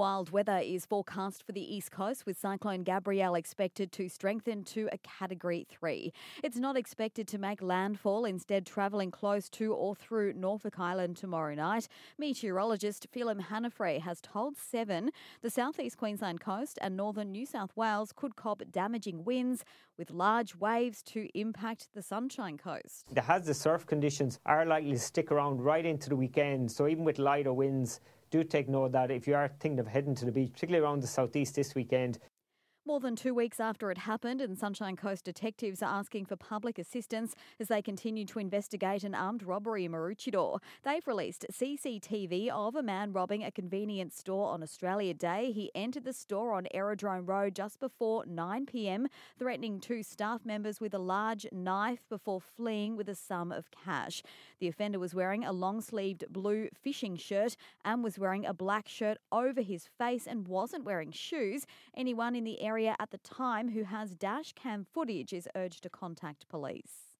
Wild weather is forecast for the east coast with Cyclone Gabrielle expected to strengthen to a category 3. It's not expected to make landfall, instead, travelling close to or through Norfolk Island tomorrow night. Meteorologist Felim Hanniffy has told Seven the southeast Queensland coast and northern New South Wales could cop damaging winds with large waves to impact the Sunshine Coast. The hazardous surf conditions are likely to stick around right into the weekend, so even with lighter winds, do take note that if you are thinking of heading to the beach, particularly around the southeast this weekend, more than two weeks after it happened, and Sunshine Coast detectives are asking for public assistance as they continue to investigate an armed robbery in Maroochydore. They've released CCTV of a man robbing a convenience store on Australia Day. He entered the store on Aerodrome Road just before 9 pm, threatening two staff members with a large knife before fleeing with a sum of cash. The offender was wearing a long sleeved blue fishing shirt and was wearing a black shirt over his face and wasn't wearing shoes. Anyone in the area area at the time who has dash cam footage is urged to contact police.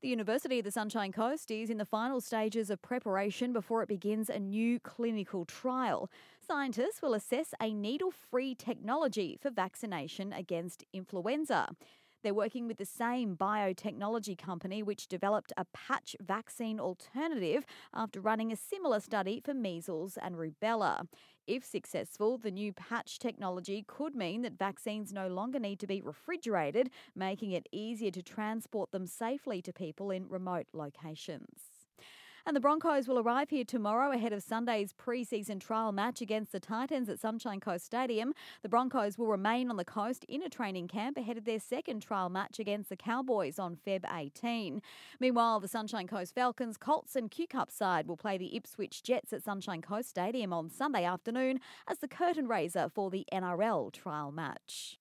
The University of the Sunshine Coast is in the final stages of preparation before it begins a new clinical trial. Scientists will assess a needle free technology for vaccination against influenza. They're working with the same biotechnology company which developed a patch vaccine alternative after running a similar study for measles and rubella. If successful, the new patch technology could mean that vaccines no longer need to be refrigerated, making it easier to transport them safely to people in remote locations. And the Broncos will arrive here tomorrow ahead of Sunday's pre-season trial match against the Titans at Sunshine Coast Stadium. The Broncos will remain on the coast in a training camp ahead of their second trial match against the Cowboys on Feb 18. Meanwhile, the Sunshine Coast Falcons, Colts and Q Cup side will play the Ipswich Jets at Sunshine Coast Stadium on Sunday afternoon as the curtain raiser for the NRL trial match.